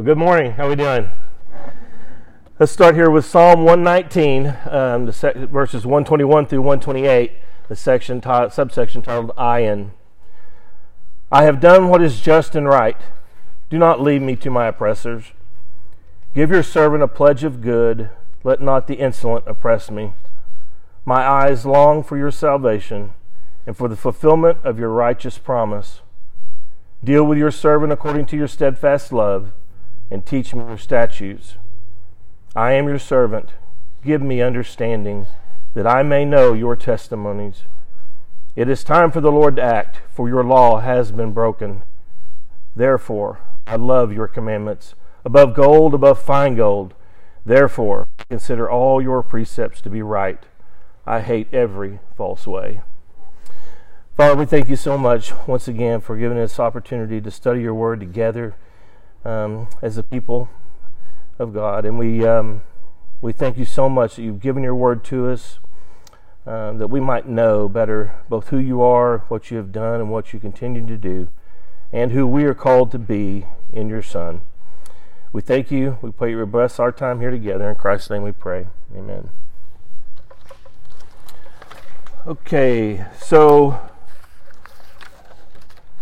So good morning. How are we doing? Let's start here with Psalm 119, um, the sec- verses 121 through 128, the section t- subsection titled "Ayin." I have done what is just and right. Do not leave me to my oppressors. Give your servant a pledge of good. Let not the insolent oppress me. My eyes long for your salvation and for the fulfillment of your righteous promise. Deal with your servant according to your steadfast love and teach me your statutes. I am your servant. Give me understanding, that I may know your testimonies. It is time for the Lord to act, for your law has been broken. Therefore, I love your commandments, above gold, above fine gold. Therefore, consider all your precepts to be right. I hate every false way. Father, we thank you so much once again for giving us opportunity to study your word together um, as a people of God. And we, um, we thank you so much that you've given your word to us, um, that we might know better both who you are, what you have done, and what you continue to do, and who we are called to be in your Son. We thank you. We pray you bless our time here together. In Christ's name we pray. Amen. Okay, so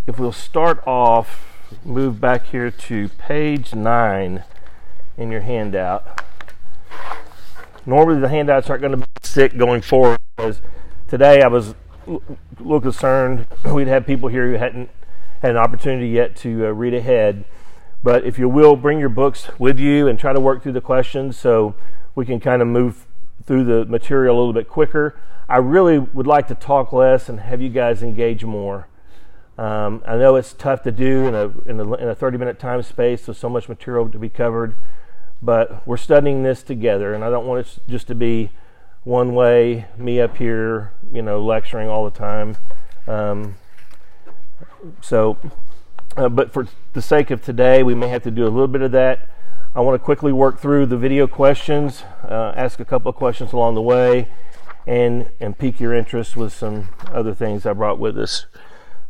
if we'll start off move back here to page 9 in your handout. Normally, the handouts aren't going to be sick going forward because today I was a little concerned. We'd have people here who hadn't had an opportunity yet to uh, read ahead. But if you will, bring your books with you and try to work through the questions so we can kind of move through the material a little bit quicker. I really would like to talk less and have you guys engage more. Um, I know it's tough to do in a, in a, in a 30 minute time space with so much material to be covered, but we're studying this together, and I don't want it just to be one way, me up here, you know, lecturing all the time. Um, so, uh, but for the sake of today, we may have to do a little bit of that. I want to quickly work through the video questions, uh, ask a couple of questions along the way, and, and pique your interest with some other things I brought with us.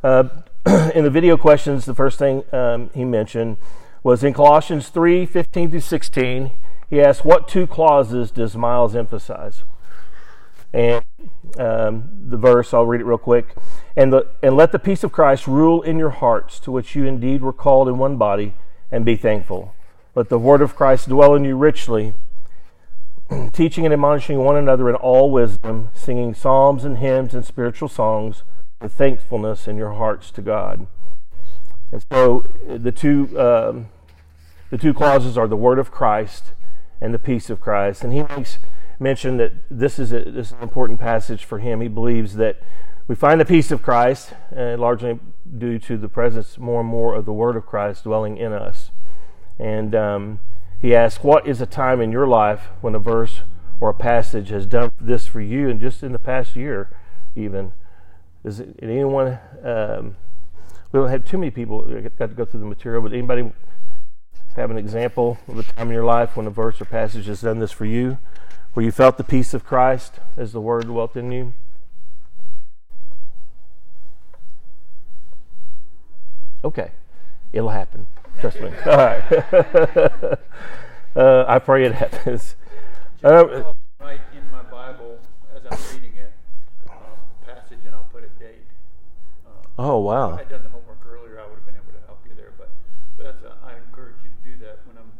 Uh, in the video questions, the first thing um, he mentioned was in Colossians 3 15 through 16. He asked, What two clauses does Miles emphasize? And um, the verse, I'll read it real quick. And, the, and let the peace of Christ rule in your hearts, to which you indeed were called in one body, and be thankful. Let the word of Christ dwell in you richly, teaching and admonishing one another in all wisdom, singing psalms and hymns and spiritual songs with thankfulness in your hearts to God. And so the two um, the two clauses are the word of Christ and the peace of Christ. And he makes mention that this is a, this is an important passage for him. He believes that we find the peace of Christ uh, largely due to the presence more and more of the word of Christ dwelling in us. And um, he asks, "What is a time in your life when a verse or a passage has done this for you, and just in the past year, even?" Does anyone? Um, we don't have too many people that got to go through the material, but anybody have an example of a time in your life when a verse or passage has done this for you, where you felt the peace of Christ as the Word dwelt in you? Okay, it'll happen. Trust me. All right. uh, I pray it happens. Uh, right in my Bible as I'm reading Oh wow! If I had done the homework earlier, I would have been able to help you there. But but that's a, I encourage you to do that when I'm.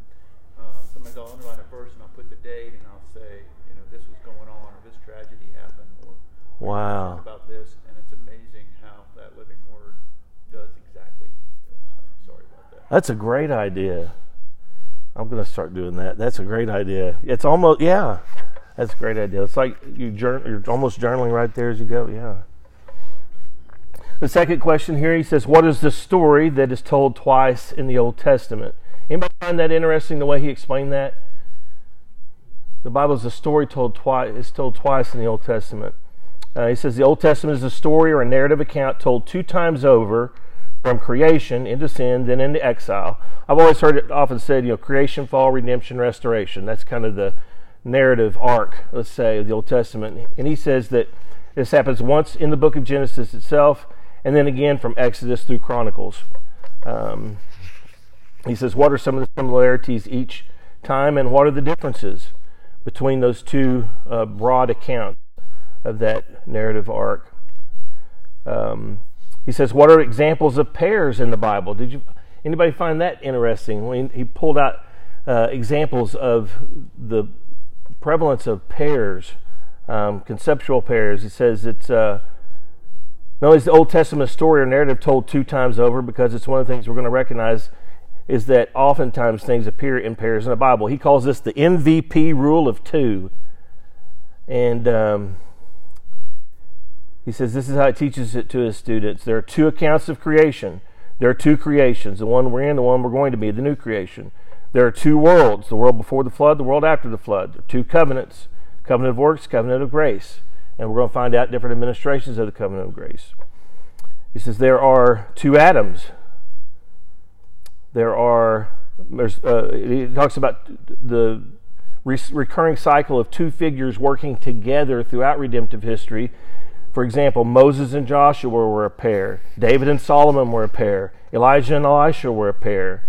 Uh, sometimes I'll underline a verse and I'll put the date and I'll say, you know, this was going on or this tragedy happened or wow about this, and it's amazing how that living word does exactly this. I'm sorry about that. That's a great idea. I'm going to start doing that. That's a great idea. It's almost yeah. That's a great idea. It's like you journal, you're almost journaling right there as you go. Yeah. The second question here, he says, What is the story that is told twice in the Old Testament? Anybody find that interesting the way he explained that? The Bible is a story told twice. It's told twice in the Old Testament. Uh, he says the Old Testament is a story or a narrative account told two times over, from creation into sin, then into exile. I've always heard it often said, you know, creation, fall, redemption, restoration. That's kind of the narrative arc, let's say, of the Old Testament. And he says that this happens once in the book of Genesis itself, and then again from Exodus through Chronicles. Um, he says, What are some of the similarities each time, and what are the differences between those two uh, broad accounts of that narrative arc? Um, he says, What are examples of pairs in the Bible? Did you anybody find that interesting? When he pulled out uh, examples of the prevalence of pairs, um, conceptual pairs. He says it's uh, not only is the Old Testament story or narrative told two times over, because it's one of the things we're going to recognize is that oftentimes things appear in pairs in the Bible. He calls this the MVP rule of two. And um, he says this is how he teaches it to his students. There are two accounts of creation. There are two creations the one we're in, the one we're going to be, the new creation. There are two worlds the world before the flood, the world after the flood. Two covenants covenant of works, covenant of grace. And we're going to find out different administrations of the covenant of grace. He says there are two Adams there are there's uh, he talks about the re- recurring cycle of two figures working together throughout redemptive history. For example, Moses and Joshua were a pair. David and Solomon were a pair. Elijah and Elisha were a pair.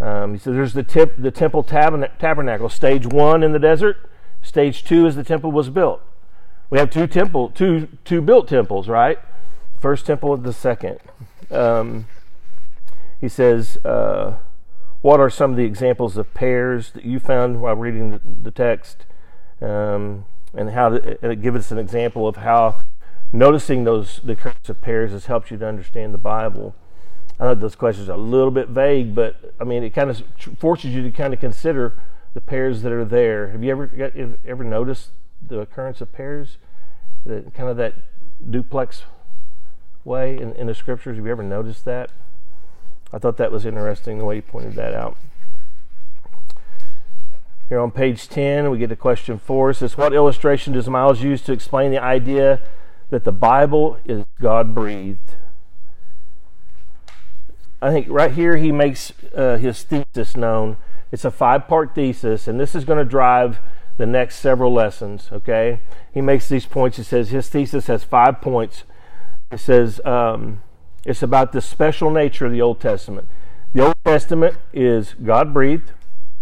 Um, he said there's the, tip, the temple tabernacle. Stage one in the desert. Stage two as the temple was built. We have two temple, two two built temples, right? First temple and the second. Um, he says, uh, What are some of the examples of pairs that you found while reading the, the text? Um, and how to, and give us an example of how noticing those the occurrence of pairs has helped you to understand the Bible. I know those questions are a little bit vague, but I mean it kind of forces you to kind of consider the pairs that are there. Have you ever ever noticed the occurrence of pairs, the kind of that duplex way in, in the scriptures? Have you ever noticed that? I thought that was interesting the way he pointed that out. Here on page 10, we get to question four. It says, What illustration does Miles use to explain the idea that the Bible is God breathed? I think right here he makes uh, his thesis known. It's a five part thesis, and this is going to drive the next several lessons, okay? He makes these points. He says his thesis has five points. It says, um, it's about the special nature of the Old Testament. The Old Testament is God breathed,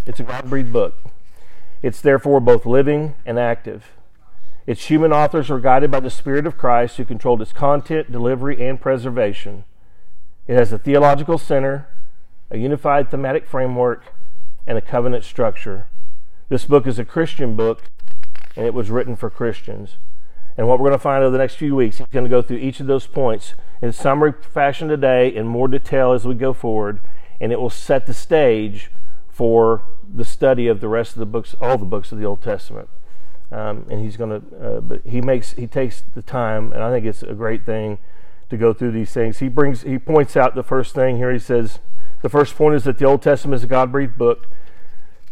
it's a God breathed book. It's therefore both living and active. Its human authors are guided by the Spirit of Christ who controlled its content, delivery, and preservation. It has a theological center, a unified thematic framework, and a covenant structure. This book is a Christian book, and it was written for Christians. And what we're going to find over the next few weeks, he's going to go through each of those points in summary fashion today in more detail as we go forward, and it will set the stage for the study of the rest of the books, all the books of the Old Testament. Um, and he's going to, uh, but he makes, he takes the time, and I think it's a great thing to go through these things. He brings, he points out the first thing here. He says, the first point is that the Old Testament is a God-breathed book.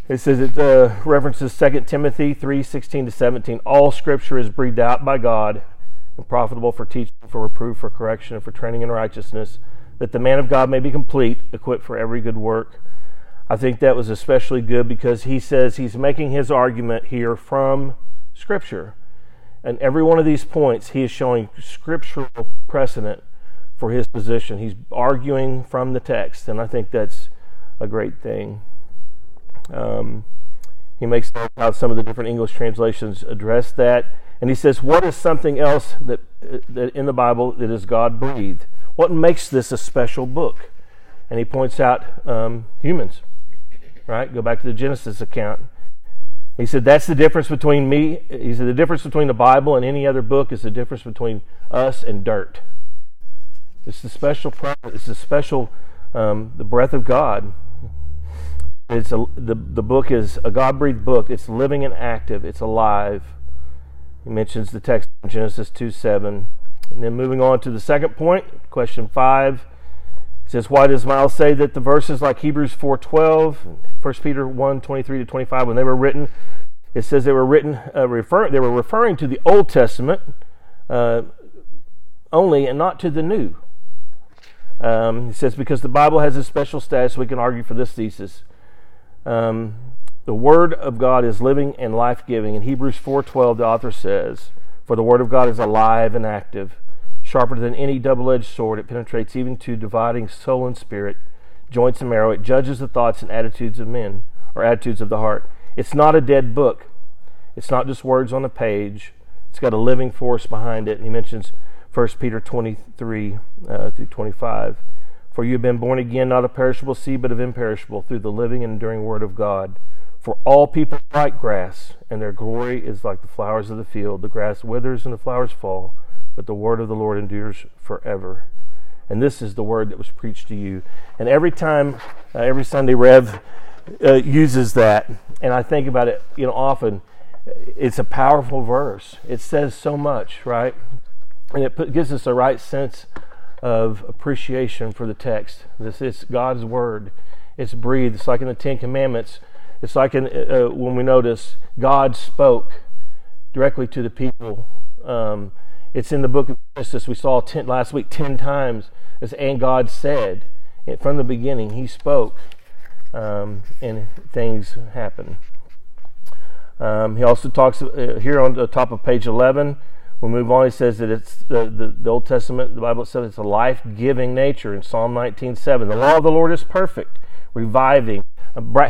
It says it uh, references 2 Timothy 3 16 to 17. All scripture is breathed out by God and profitable for teaching, for reproof, for correction, and for training in righteousness, that the man of God may be complete, equipped for every good work. I think that was especially good because he says he's making his argument here from Scripture. And every one of these points, he is showing scriptural precedent for his position. He's arguing from the text, and I think that's a great thing. Um, he makes how some of the different English translations address that. And he says, What is something else that, that in the Bible that is God breathed? What makes this a special book? And he points out um, humans, right? Go back to the Genesis account. He said, That's the difference between me. He said, The difference between the Bible and any other book is the difference between us and dirt. It's the special, it's the special, um, the breath of God. It's a, the, the book is a God breathed book. It's living and active, it's alive. He mentions the text in Genesis 2 7. And then moving on to the second point, question 5. He says, Why does Miles say that the verses like Hebrews 4.12, 1 Peter 1, 23 to 25, when they were written, it says they were written, uh, refer, they were referring to the Old Testament uh, only and not to the New. Um, he says, because the Bible has a special status, we can argue for this thesis. Um, the word of God is living and life-giving. In Hebrews 4:12 the author says, "For the word of God is alive and active, sharper than any double-edged sword. It penetrates even to dividing soul and spirit, joints and marrow. It judges the thoughts and attitudes of men, or attitudes of the heart. It's not a dead book. It's not just words on a page. It's got a living force behind it. And he mentions 1 Peter 23 uh, through 25. For you have been born again, not of perishable seed, but of imperishable, through the living and enduring word of God. For all people are like grass, and their glory is like the flowers of the field. The grass withers and the flowers fall, but the word of the Lord endures forever. And this is the word that was preached to you. And every time, uh, every Sunday, Rev uh, uses that, and I think about it, you know, often. It's a powerful verse. It says so much, right? And it put, gives us a right sense of appreciation for the text. This is God's word. It's breathed. It's like in the Ten Commandments. It's like in, uh, when we notice God spoke directly to the people. Um, it's in the book of Genesis. We saw ten, last week ten times as and God said from the beginning. He spoke, um, and things happen. Um, he also talks uh, here on the top of page eleven. We move on. He says that it's the, the, the Old Testament. The Bible says it's a life-giving nature in Psalm 19:7. The law of the Lord is perfect, reviving.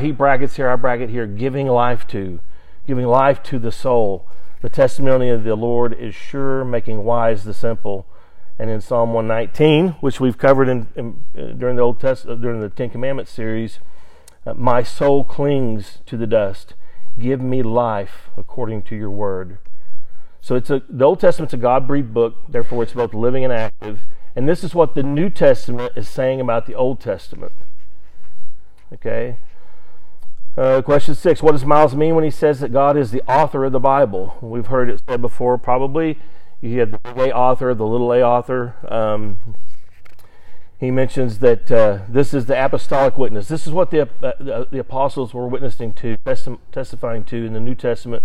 He brackets here. I bracket here. Giving life to, giving life to the soul. The testimony of the Lord is sure, making wise the simple. And in Psalm 119, which we've covered in, in uh, during the Old Testament, uh, during the Ten Commandments series, uh, my soul clings to the dust. Give me life according to your word. So it's a the Old Testament's a God-breathed book, therefore it's both living and active. And this is what the New Testament is saying about the Old Testament. Okay. Uh, question six What does Miles mean when he says that God is the author of the Bible? We've heard it said before, probably. You have the big A author, the little a author. Um, he mentions that uh, this is the apostolic witness. This is what the, uh, the apostles were witnessing to, testi- testifying to in the New Testament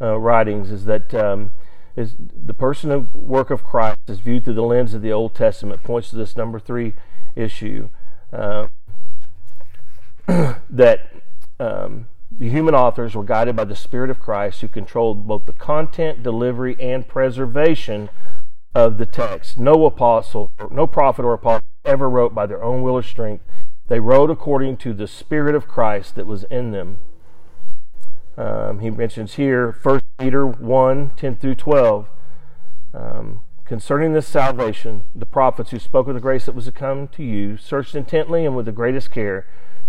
uh, writings, is that um, is the person of work of Christ is viewed through the lens of the Old Testament. Points to this number three issue uh, that um, the human authors were guided by the Spirit of Christ who controlled both the content, delivery, and preservation of the text. No apostle, no prophet or apostle ever wrote by their own will or strength. They wrote according to the Spirit of Christ that was in them. Um, he mentions here 1 Peter 1 10 through 12. Um, concerning this salvation, the prophets who spoke of the grace that was to come to you searched intently and with the greatest care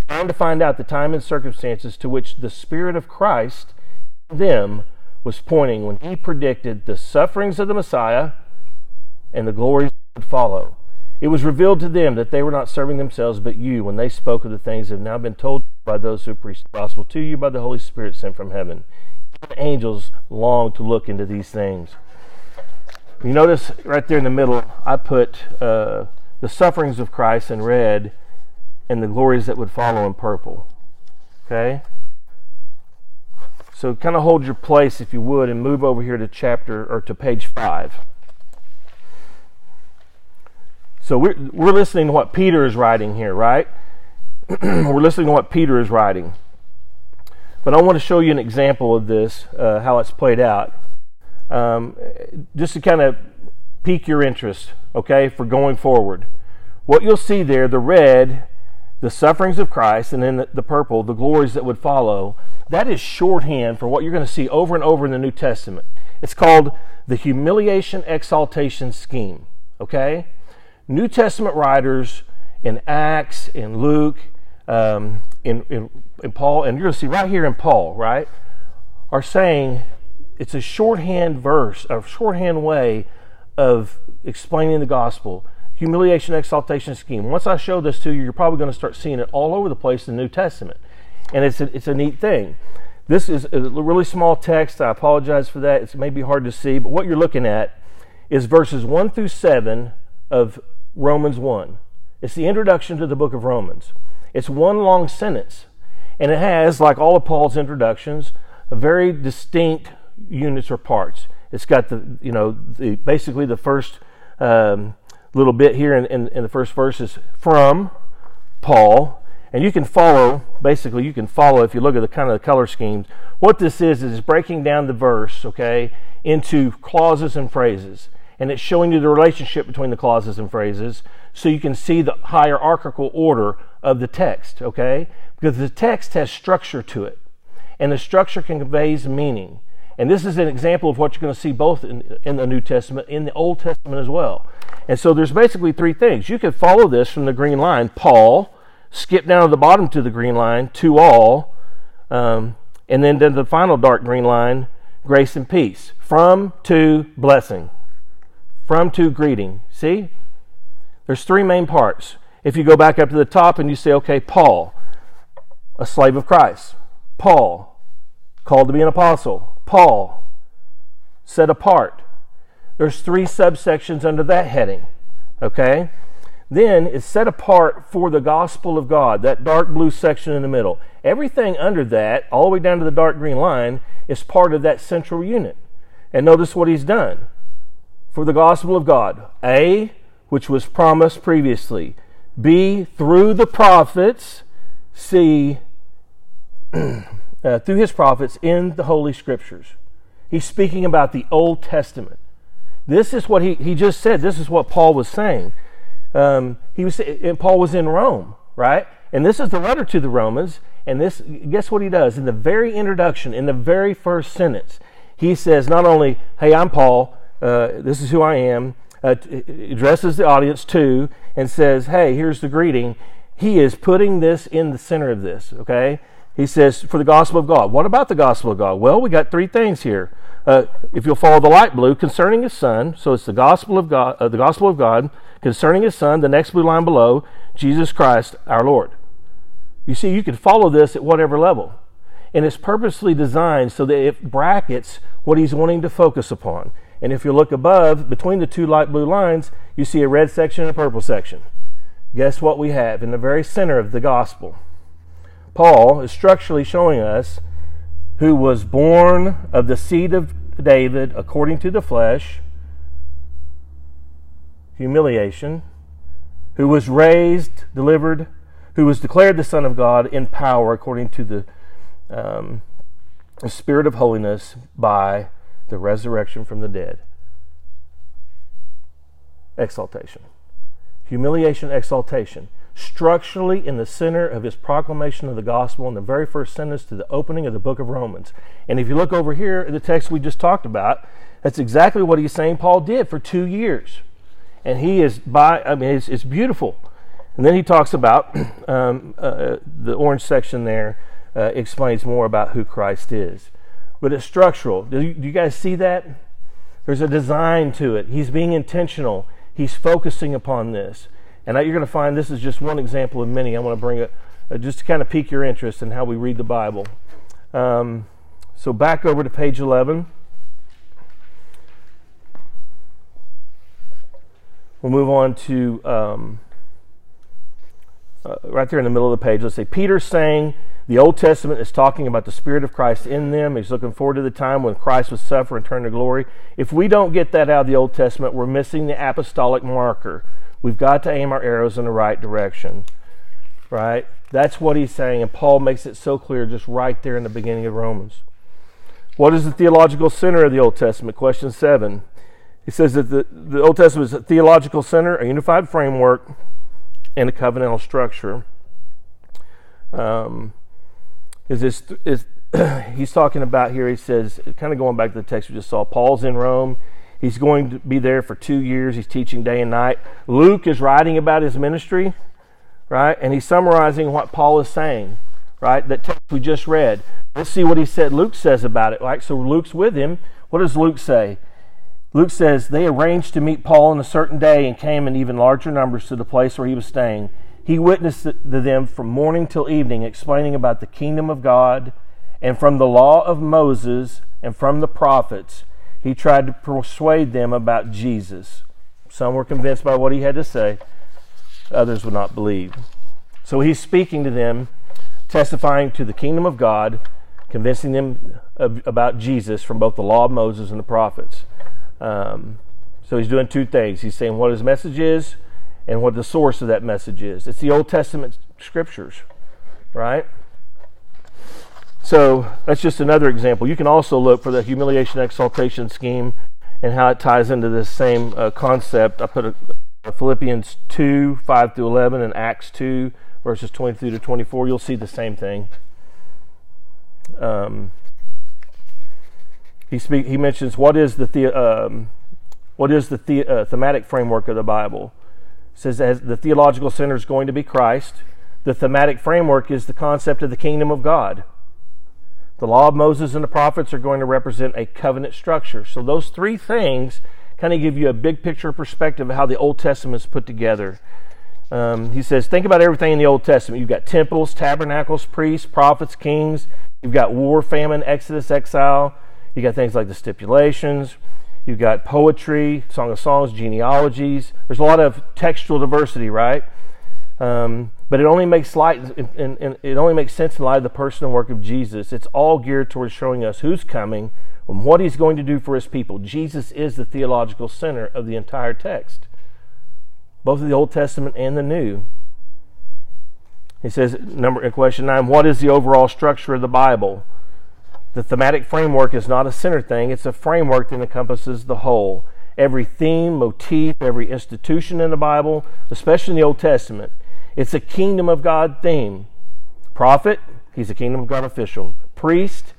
trying to find out the time and circumstances to which the Spirit of Christ in them was pointing when he predicted the sufferings of the Messiah and the glories that would follow. It was revealed to them that they were not serving themselves but you when they spoke of the things that have now been told by those who preach the gospel to you by the Holy Spirit sent from heaven. Even angels long to look into these things. You notice right there in the middle, I put uh, the sufferings of Christ in red and the glories that would follow in purple. Okay? So kind of hold your place if you would and move over here to chapter or to page 5. So we're, we're listening to what Peter is writing here, right? we're listening to what Peter is writing. But I want to show you an example of this, uh, how it's played out, um, just to kind of pique your interest, okay, for going forward. What you'll see there, the red the sufferings of Christ, and then the, the purple, the glories that would follow, that is shorthand for what you're going to see over and over in the New Testament. It's called the humiliation exaltation scheme. Okay? New Testament writers in Acts, in Luke, um, in, in, in Paul, and you're going to see right here in Paul, right, are saying it's a shorthand verse, a shorthand way of explaining the gospel humiliation exaltation scheme. Once I show this to you, you're probably going to start seeing it all over the place in the New Testament. And it's a, it's a neat thing. This is a really small text. I apologize for that. It's maybe hard to see, but what you're looking at is verses 1 through 7 of Romans 1. It's the introduction to the book of Romans. It's one long sentence, and it has, like all of Paul's introductions, very distinct units or parts. It's got the, you know, the, basically the first um, little bit here in, in, in the first verse is from Paul. And you can follow, basically, you can follow if you look at the kind of the color schemes. What this is, is breaking down the verse, okay, into clauses and phrases. And it's showing you the relationship between the clauses and phrases so you can see the hierarchical order of the text, okay? Because the text has structure to it, and the structure conveys meaning. And this is an example of what you're going to see both in, in the New Testament, in the Old Testament as well. And so there's basically three things. You could follow this from the green line, Paul, skip down to the bottom to the green line, to all, um, and then to the final dark green line, grace and peace. From to blessing. From to greeting. See? There's three main parts. If you go back up to the top and you say, okay, Paul, a slave of Christ. Paul, called to be an apostle. Paul, set apart. There's three subsections under that heading. Okay? Then it's set apart for the gospel of God, that dark blue section in the middle. Everything under that, all the way down to the dark green line, is part of that central unit. And notice what he's done. For the gospel of God, A, which was promised previously, B, through the prophets, C, uh, through his prophets in the Holy Scriptures. He's speaking about the Old Testament. This is what he, he just said. This is what Paul was saying. Um, he was and Paul was in Rome, right? And this is the letter to the Romans. And this, guess what he does? In the very introduction, in the very first sentence, he says not only, "Hey, I'm Paul. Uh, this is who I am." Uh, addresses the audience to, and says, "Hey, here's the greeting." He is putting this in the center of this. Okay, he says, for the gospel of God. What about the gospel of God? Well, we got three things here. Uh, if you'll follow the light blue, concerning his son, so it's the gospel of God, uh, the gospel of God concerning his son. The next blue line below, Jesus Christ, our Lord. You see, you can follow this at whatever level, and it's purposely designed so that it brackets what he's wanting to focus upon. And if you look above, between the two light blue lines, you see a red section and a purple section. Guess what we have in the very center of the gospel? Paul is structurally showing us who was born of the seed of David according to the flesh, humiliation, who was raised, delivered, who was declared the Son of God in power according to the, um, Spirit of holiness by the resurrection from the dead. Exaltation. Humiliation, exaltation structurally in the center of his proclamation of the gospel in the very first sentence to the opening of the book of Romans. And if you look over here at the text we just talked about, that's exactly what he's saying Paul did for two years. And he is by, I mean, it's, it's beautiful. And then he talks about um, uh, the orange section there uh, explains more about who Christ is. But it's structural. Do you, do you guys see that? There's a design to it. He's being intentional. He's focusing upon this. And you're going to find this is just one example of many. I want to bring it uh, just to kind of pique your interest in how we read the Bible. Um, so back over to page 11. We'll move on to um, uh, right there in the middle of the page. Let's say Peter's saying the Old Testament is talking about the Spirit of Christ in them. He's looking forward to the time when Christ would suffer and turn to glory. If we don't get that out of the Old Testament, we're missing the apostolic marker. We've got to aim our arrows in the right direction. Right? That's what he's saying, and Paul makes it so clear just right there in the beginning of Romans. What is the theological center of the Old Testament? Question seven. He says that the, the Old Testament is a theological center, a unified framework, and a covenantal structure. Um, is this is he's talking about here? He says, kind of going back to the text we just saw. Paul's in Rome. He's going to be there for two years. He's teaching day and night. Luke is writing about his ministry, right? And he's summarizing what Paul is saying, right? That text we just read. Let's see what he said. Luke says about it, right? So Luke's with him. What does Luke say? Luke says they arranged to meet Paul on a certain day and came in even larger numbers to the place where he was staying. He witnessed to them from morning till evening, explaining about the kingdom of God and from the law of Moses and from the prophets he tried to persuade them about Jesus. Some were convinced by what he had to say, others would not believe. So he's speaking to them, testifying to the kingdom of God, convincing them about Jesus from both the law of Moses and the prophets. Um, so he's doing two things. He's saying what his message is and what the source of that message is. It's the Old Testament scriptures, right? So that's just another example. You can also look for the humiliation exaltation scheme and how it ties into this same uh, concept. I put a, a Philippians 2 5 through 11 and Acts 2 verses 22 to 24. You'll see the same thing. Um, he speak, he mentions what is the, the um, what is the, the uh, thematic framework of the Bible. Says as the theological center is going to be Christ. The thematic framework is the concept of the kingdom of God. The law of Moses and the prophets are going to represent a covenant structure. So those three things kind of give you a big picture perspective of how the Old Testament is put together. Um, he says, think about everything in the Old Testament. You've got temples, tabernacles, priests, prophets, kings. You've got war, famine, exodus, exile. You got things like the stipulations. You've got poetry, Song of Songs, genealogies. There's a lot of textual diversity, right? Um, but it only makes light, it only makes sense in light of the person and work of Jesus. It's all geared towards showing us who's coming and what he's going to do for his people. Jesus is the theological center of the entire text, both of the Old Testament and the New. He says, number question nine, what is the overall structure of the Bible? The thematic framework is not a center thing, it's a framework that encompasses the whole. Every theme, motif, every institution in the Bible, especially in the Old Testament, it's a kingdom of God theme. Prophet, he's a kingdom of God official. Priest,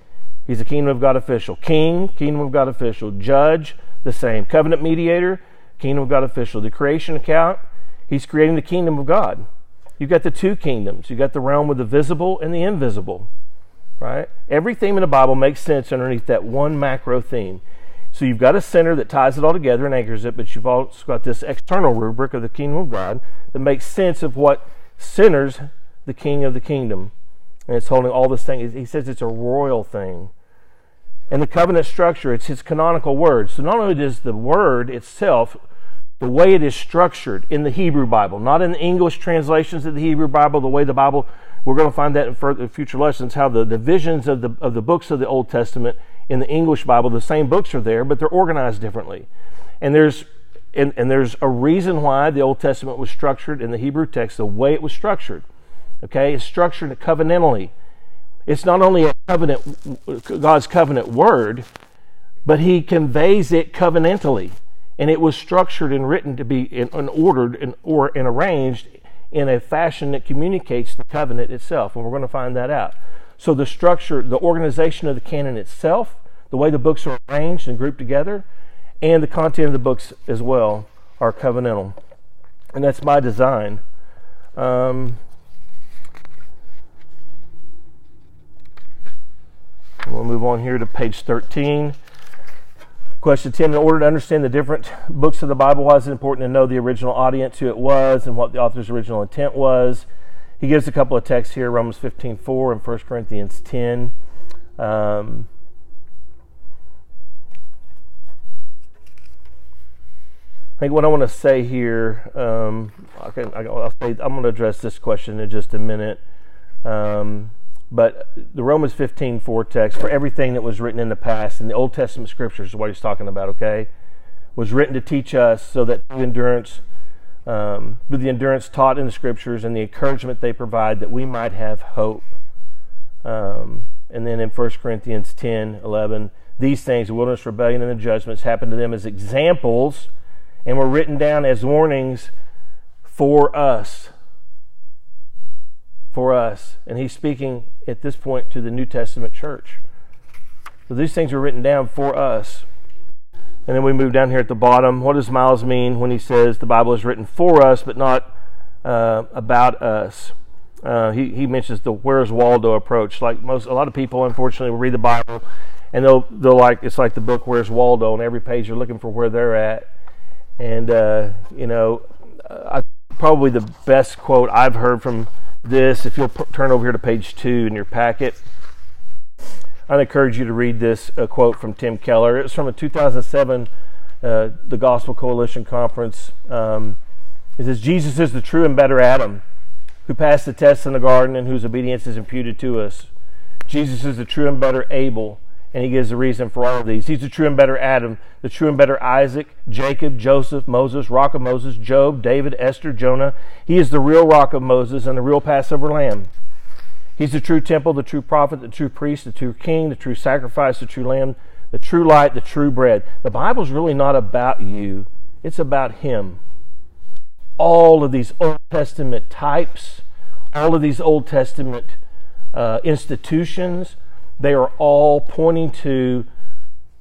he's a kingdom of God official. King, kingdom of God official. Judge, the same. Covenant mediator, kingdom of God official. The creation account, he's creating the kingdom of God. You've got the two kingdoms. You've got the realm with the visible and the invisible right? Every theme in the Bible makes sense underneath that one macro theme. So you've got a center that ties it all together and anchors it, but you've also got this external rubric of the kingdom of God that makes sense of what centers the king of the kingdom. And it's holding all this thing. He says it's a royal thing. And the covenant structure, it's his canonical word. So not only does the word itself, the way it is structured in the Hebrew Bible, not in the English translations of the Hebrew Bible, the way the Bible we're going to find that in future lessons how the divisions of the, of the books of the Old Testament in the English Bible, the same books are there, but they're organized differently. And there's and, and there's a reason why the Old Testament was structured in the Hebrew text the way it was structured. Okay, it's structured covenantally. It's not only a covenant, God's covenant word, but He conveys it covenantally, and it was structured and written to be and ordered and or and arranged in a fashion that communicates the covenant itself, and we're going to find that out. So, the structure, the organization of the canon itself, the way the books are arranged and grouped together, and the content of the books as well are covenantal. And that's my design. Um, we'll move on here to page 13. Question 10 In order to understand the different books of the Bible, why is it important to know the original audience, who it was, and what the author's original intent was? He gives a couple of texts here Romans 15 4 and 1 Corinthians 10. Um, I think what I want to say here, um, okay, I'll say, I'm going to address this question in just a minute. Um, but the Romans 15 4 text, for everything that was written in the past, in the Old Testament scriptures is what he's talking about, okay? Was written to teach us so that through endurance, um, the endurance taught in the scriptures and the encouragement they provide, that we might have hope. Um, and then in 1 Corinthians 10 11, these things, the wilderness rebellion and the judgments, happened to them as examples and were written down as warnings for us for us. And he's speaking at this point to the New Testament church. So these things are written down for us. And then we move down here at the bottom. What does Miles mean when he says the Bible is written for us but not uh, about us? Uh, he, he mentions the where's Waldo approach. Like most, a lot of people, unfortunately, will read the Bible and they'll they'll like it's like the book Where's Waldo, and every page you're looking for where they're at. And uh, you know, I, probably the best quote I've heard from this, if you'll turn over here to page two in your packet, I'd encourage you to read this quote from Tim Keller. It's from a 2007 uh, the Gospel Coalition conference. Um, it says, Jesus is the true and better Adam who passed the test in the garden and whose obedience is imputed to us. Jesus is the true and better Abel and he gives the reason for all of these. He's the true and better Adam, the true and better Isaac, Jacob, Joseph, Moses, rock of Moses, Job, David, Esther, Jonah. He is the real rock of Moses and the real Passover lamb. He's the true temple, the true prophet, the true priest, the true king, the true sacrifice, the true lamb, the true light, the true bread. The Bible's really not about you, it's about Him. All of these Old Testament types, all of these Old Testament uh, institutions, they are all pointing to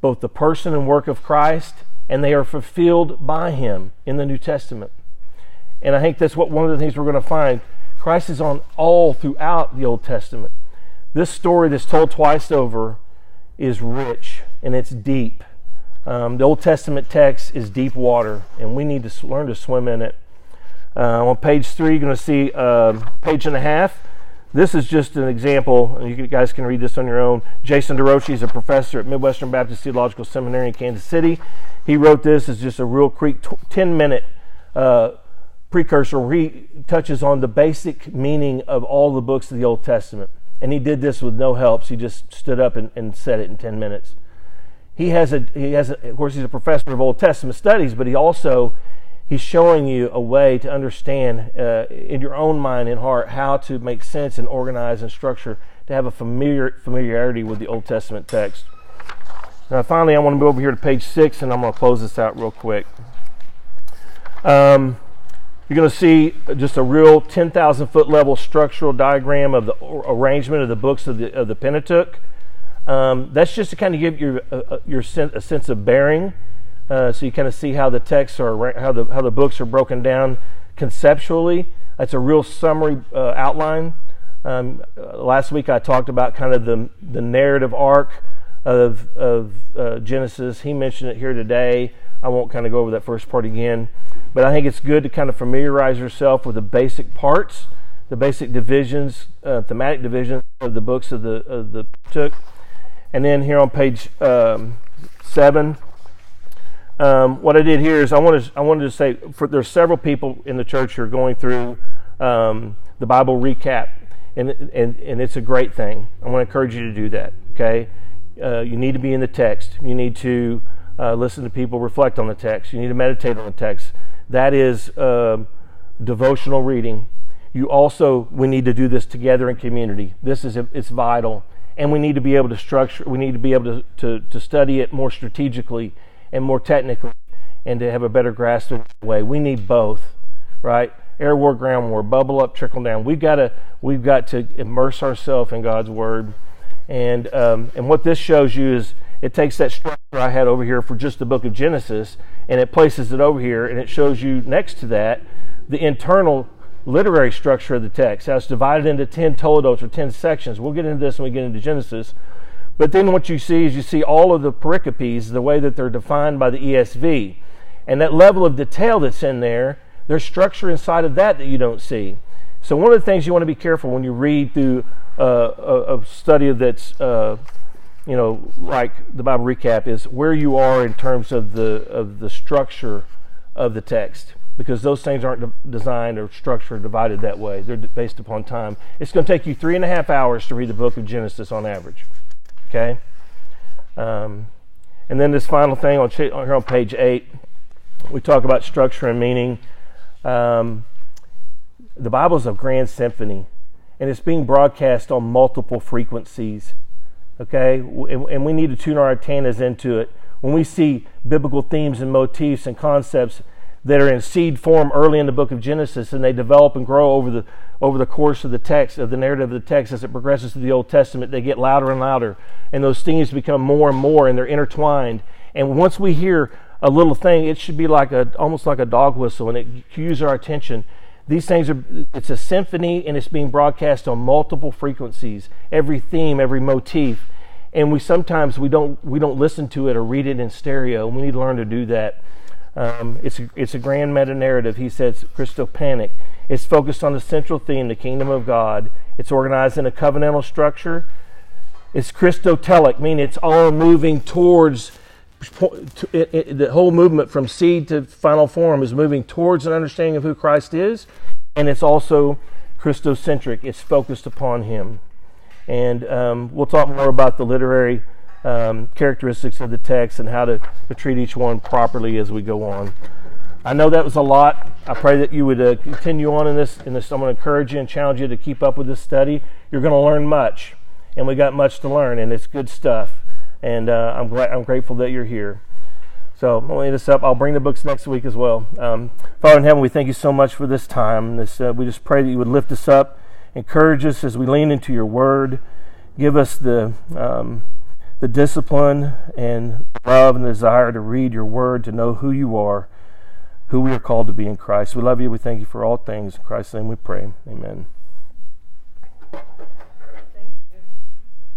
both the person and work of Christ, and they are fulfilled by Him in the New Testament. And I think that's what one of the things we're going to find. Christ is on all throughout the Old Testament. This story that's told twice over is rich and it's deep. Um, the Old Testament text is deep water, and we need to learn to swim in it. Uh, on page three, you're going to see a uh, page and a half. This is just an example, and you guys can read this on your own. Jason DeRouchie is a professor at Midwestern Baptist Theological Seminary in Kansas City. He wrote this as just a real quick 10 minute uh, precursor where he touches on the basic meaning of all the books of the Old Testament. And he did this with no helps. He just stood up and, and said it in 10 minutes. He has a, he has a, of course, he's a professor of Old Testament studies, but he also, he's showing you a way to understand uh, in your own mind and heart how to make sense and organize and structure to have a familiar, familiarity with the Old Testament text. Now, finally, I want to move over here to page six, and I'm going to close this out real quick. Um, you're going to see just a real 10,000 foot level structural diagram of the arrangement of the books of the, of the Pentateuch. Um, that's just to kind of give your, uh, your sen- a sense of bearing, uh, so you kind of see how the texts are, how the how the books are broken down conceptually. That's a real summary uh, outline. Um, uh, last week I talked about kind of the the narrative arc of of uh, Genesis. He mentioned it here today. I won't kind of go over that first part again. But I think it's good to kind of familiarize yourself with the basic parts, the basic divisions, uh, thematic divisions of the books of the of the took. And then here on page um, seven, um, what I did here is I wanted to, I wanted to say for, there's several people in the church who are going through um, the Bible recap, and, and and it's a great thing. I want to encourage you to do that. Okay, uh, you need to be in the text. You need to uh, listen to people reflect on the text. You need to meditate on the text. That is uh, devotional reading. You also we need to do this together in community. This is it's vital, and we need to be able to structure. We need to be able to to, to study it more strategically and more technically, and to have a better grasp of the way. We need both, right? Air war, ground war, bubble up, trickle down. We've got to we've got to immerse ourselves in God's word, and um, and what this shows you is it takes that structure I had over here for just the book of Genesis and it places it over here and it shows you next to that the internal literary structure of the text. How it's divided into 10 toledotes or 10 sections. We'll get into this when we get into Genesis. But then what you see is you see all of the pericopes, the way that they're defined by the ESV. And that level of detail that's in there, there's structure inside of that that you don't see. So one of the things you want to be careful when you read through uh, a, a, study that's uh, you know, like the Bible recap is where you are in terms of the of the structure of the text, because those things aren't de- designed or structured or divided that way. They're based upon time. It's going to take you three and a half hours to read the book of Genesis on average. Okay, um, and then this final thing on here on page eight, we talk about structure and meaning. Um, the Bible is a grand symphony, and it's being broadcast on multiple frequencies okay? And we need to tune our antennas into it. When we see biblical themes and motifs and concepts that are in seed form early in the book of Genesis and they develop and grow over the over the course of the text of the narrative of the text as it progresses through the Old Testament, they get louder and louder, and those themes become more and more, and they're intertwined. And once we hear a little thing, it should be like a almost like a dog whistle, and it cues our attention. These things are, it's a symphony and it's being broadcast on multiple frequencies, every theme, every motif. And we sometimes we don't we don't listen to it or read it in stereo. We need to learn to do that. Um, it's a, it's a grand meta narrative. He says Christophanic. It's focused on the central theme, the kingdom of God. It's organized in a covenantal structure. It's Christotelic, meaning it's all moving towards it, it, the whole movement from seed to final form is moving towards an understanding of who Christ is, and it's also Christocentric. It's focused upon Him. And um, we'll talk more about the literary um, characteristics of the text and how to, to, treat each one properly as we go on. I know that was a lot. I pray that you would uh, continue on in this. In this, I'm going to encourage you and challenge you to keep up with this study. You're going to learn much, and we got much to learn, and it's good stuff. and uh, I'm glad I'm grateful that you're here. So I'll end this up. I'll bring the books next week as well. Um, Father in heaven, we thank you so much for this time. This, uh, we just pray that you would lift us up, encourage us as we lean into your word. Give us the um, the discipline and love and desire to read your word, to know who you are, who we are called to be in Christ. We love you. We thank you for all things. In Christ's name we pray. Amen.